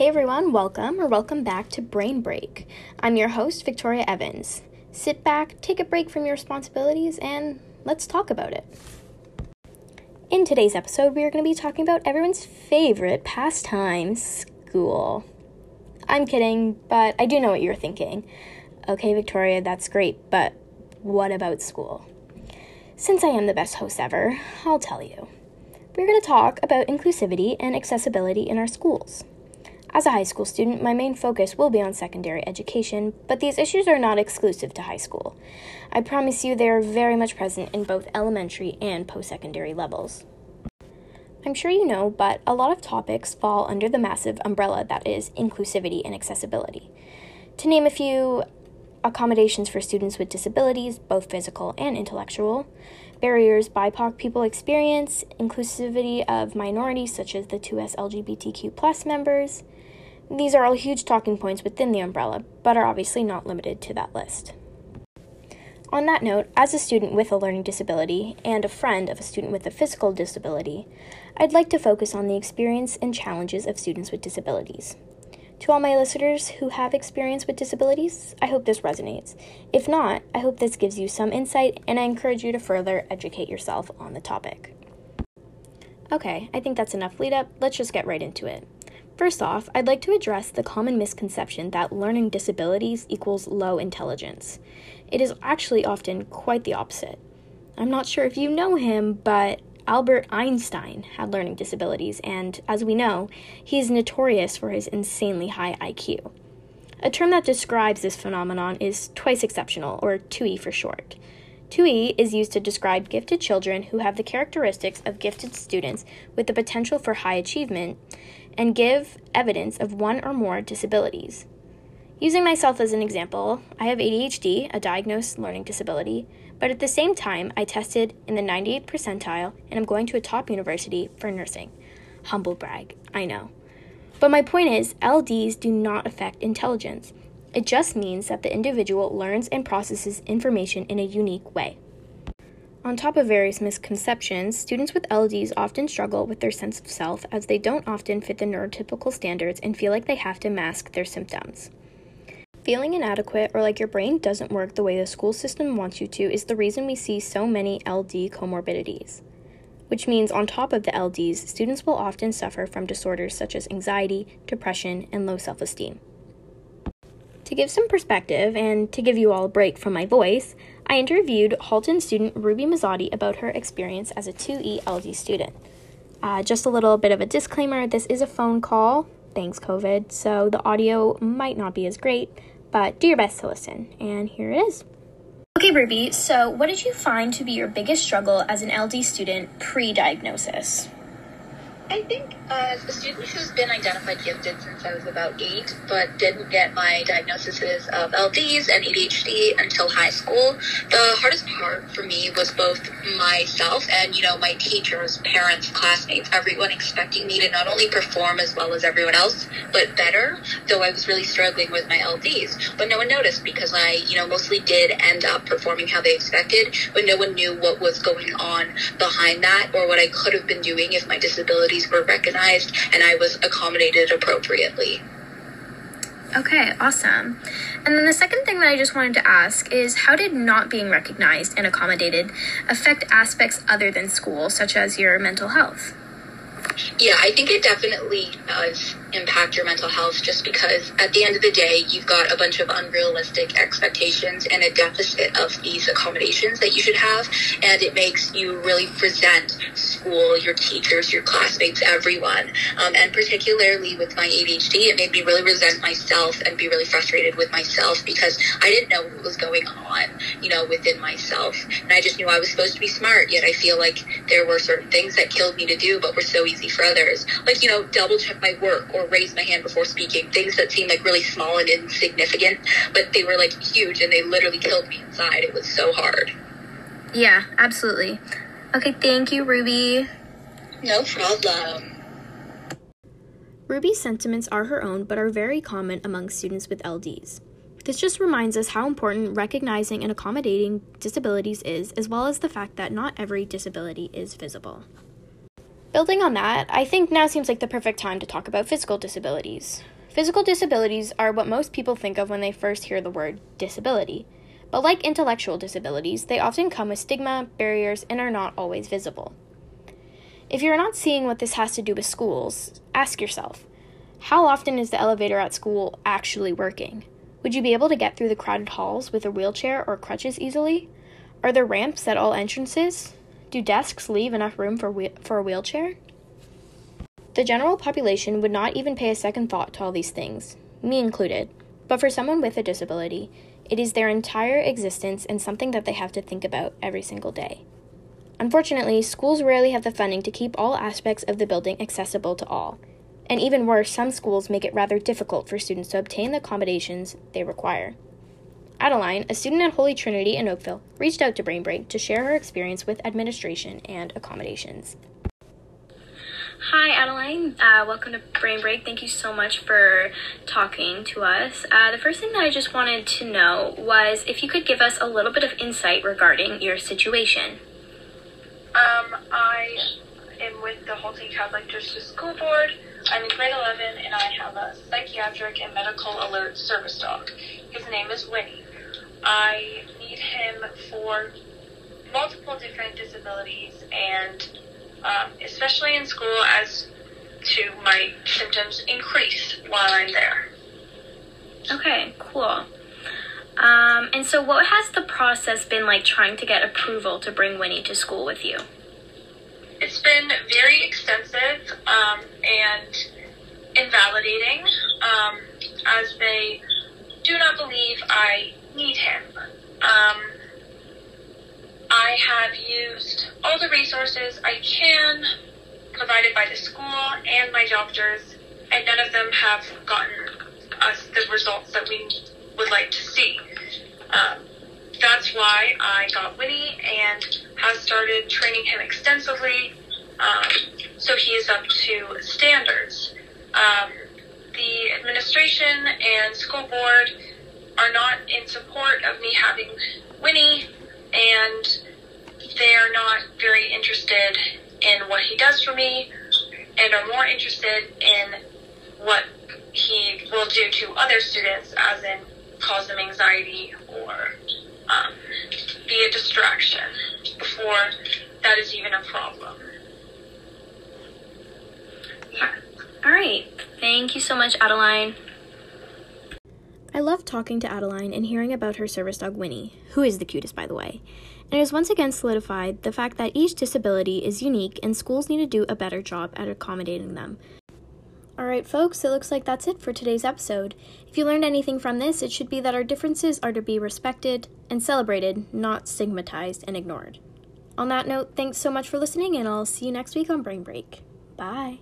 Hey everyone, welcome or welcome back to Brain Break. I'm your host, Victoria Evans. Sit back, take a break from your responsibilities, and let's talk about it. In today's episode, we are going to be talking about everyone's favorite pastime school. I'm kidding, but I do know what you're thinking. Okay, Victoria, that's great, but what about school? Since I am the best host ever, I'll tell you. We're going to talk about inclusivity and accessibility in our schools. As a high school student, my main focus will be on secondary education, but these issues are not exclusive to high school. I promise you they are very much present in both elementary and post secondary levels. I'm sure you know, but a lot of topics fall under the massive umbrella that is inclusivity and accessibility. To name a few, accommodations for students with disabilities, both physical and intellectual, barriers BIPOC people experience, inclusivity of minorities such as the 2S LGBTQ plus members. These are all huge talking points within the umbrella, but are obviously not limited to that list. On that note, as a student with a learning disability and a friend of a student with a physical disability, I'd like to focus on the experience and challenges of students with disabilities. To all my listeners who have experience with disabilities, I hope this resonates. If not, I hope this gives you some insight and I encourage you to further educate yourself on the topic. Okay, I think that's enough lead up. Let's just get right into it. First off, I'd like to address the common misconception that learning disabilities equals low intelligence. It is actually often quite the opposite. I'm not sure if you know him, but Albert Einstein had learning disabilities, and as we know, he is notorious for his insanely high IQ. A term that describes this phenomenon is twice exceptional, or 2E for short. 2E is used to describe gifted children who have the characteristics of gifted students with the potential for high achievement, and give evidence of one or more disabilities. Using myself as an example, I have ADHD, a diagnosed learning disability, but at the same time, I tested in the 98th percentile and I'm going to a top university for nursing. Humble brag, I know. But my point is, LDs do not affect intelligence. It just means that the individual learns and processes information in a unique way. On top of various misconceptions, students with LDs often struggle with their sense of self as they don't often fit the neurotypical standards and feel like they have to mask their symptoms. Feeling inadequate or like your brain doesn't work the way the school system wants you to is the reason we see so many LD comorbidities. Which means, on top of the LDs, students will often suffer from disorders such as anxiety, depression, and low self esteem. To give some perspective and to give you all a break from my voice, I interviewed Halton student Ruby Mazzotti about her experience as a 2E LD student. Uh, just a little bit of a disclaimer this is a phone call, thanks COVID, so the audio might not be as great, but do your best to listen. And here it is. Okay, Ruby, so what did you find to be your biggest struggle as an LD student pre diagnosis? I think uh, as a student who's been identified gifted since I was about eight, but didn't get my diagnoses of LDs and ADHD until high school, the hardest part for me was both myself and, you know, my teachers, parents, classmates, everyone expecting me to not only perform as well as everyone else, but better, though I was really struggling with my LDs. But no one noticed because I, you know, mostly did end up performing how they expected, but no one knew what was going on behind that or what I could have been doing if my disabilities were recognized and I was accommodated appropriately. Okay, awesome. And then the second thing that I just wanted to ask is how did not being recognized and accommodated affect aspects other than school, such as your mental health? Yeah, I think it definitely does impact your mental health just because at the end of the day, you've got a bunch of unrealistic expectations and a deficit of these accommodations that you should have. And it makes you really resent school, your teachers, your classmates, everyone. Um, and particularly with my ADHD, it made me really resent myself and be really frustrated with myself because I didn't know what was going on, you know, within myself. And I just knew I was supposed to be smart, yet I feel like there were certain things that killed me to do, but were so easy for others. Like, you know, double check my work or raise my hand before speaking. Things that seemed like really small and insignificant, but they were like huge and they literally killed me inside. It was so hard. Yeah, absolutely. Okay, thank you, Ruby. No problem. Ruby's sentiments are her own, but are very common among students with LDs. This just reminds us how important recognizing and accommodating disabilities is, as well as the fact that not every disability is visible. Building on that, I think now seems like the perfect time to talk about physical disabilities. Physical disabilities are what most people think of when they first hear the word disability. But like intellectual disabilities, they often come with stigma, barriers, and are not always visible. If you're not seeing what this has to do with schools, ask yourself how often is the elevator at school actually working? Would you be able to get through the crowded halls with a wheelchair or crutches easily? Are there ramps at all entrances? Do desks leave enough room for, whe- for a wheelchair? The general population would not even pay a second thought to all these things, me included. But for someone with a disability, it is their entire existence and something that they have to think about every single day. Unfortunately, schools rarely have the funding to keep all aspects of the building accessible to all. And even worse, some schools make it rather difficult for students to obtain the accommodations they require. Adeline, a student at Holy Trinity in Oakville, reached out to Brain Break to share her experience with administration and accommodations. Hi, Adeline. Uh, welcome to Brain Break. Thank you so much for talking to us. Uh, the first thing that I just wanted to know was if you could give us a little bit of insight regarding your situation. Um, I am with the Halton Catholic District School Board. I'm in grade 11 and I have a psychiatric and medical alert service dog. His name is Winnie. I need him for multiple different disabilities and um, especially in school as to my symptoms increase while I'm there. Okay, cool. Um, and so, what has the process been like trying to get approval to bring Winnie to school with you? It's been very extensive um, and invalidating um, as they do not believe I need him. Um, I have used all the resources I can provided by the school and my doctors, and none of them have gotten us the results that we would like to see. Um, that's why I got Winnie and has started training him extensively um, so he is up to standards. Um, the administration and school board are not in support of me having Winnie, and they are not very interested in what he does for me and are more interested in what he will do to other students, as in cause them anxiety or um, be a distraction before that is even a problem. All right. Thank you so much, Adeline. I love talking to Adeline and hearing about her service dog Winnie, who is the cutest, by the way. And it has once again solidified the fact that each disability is unique and schools need to do a better job at accommodating them. Alright, folks, it looks like that's it for today's episode. If you learned anything from this, it should be that our differences are to be respected and celebrated, not stigmatized and ignored. On that note, thanks so much for listening, and I'll see you next week on Brain Break. Bye.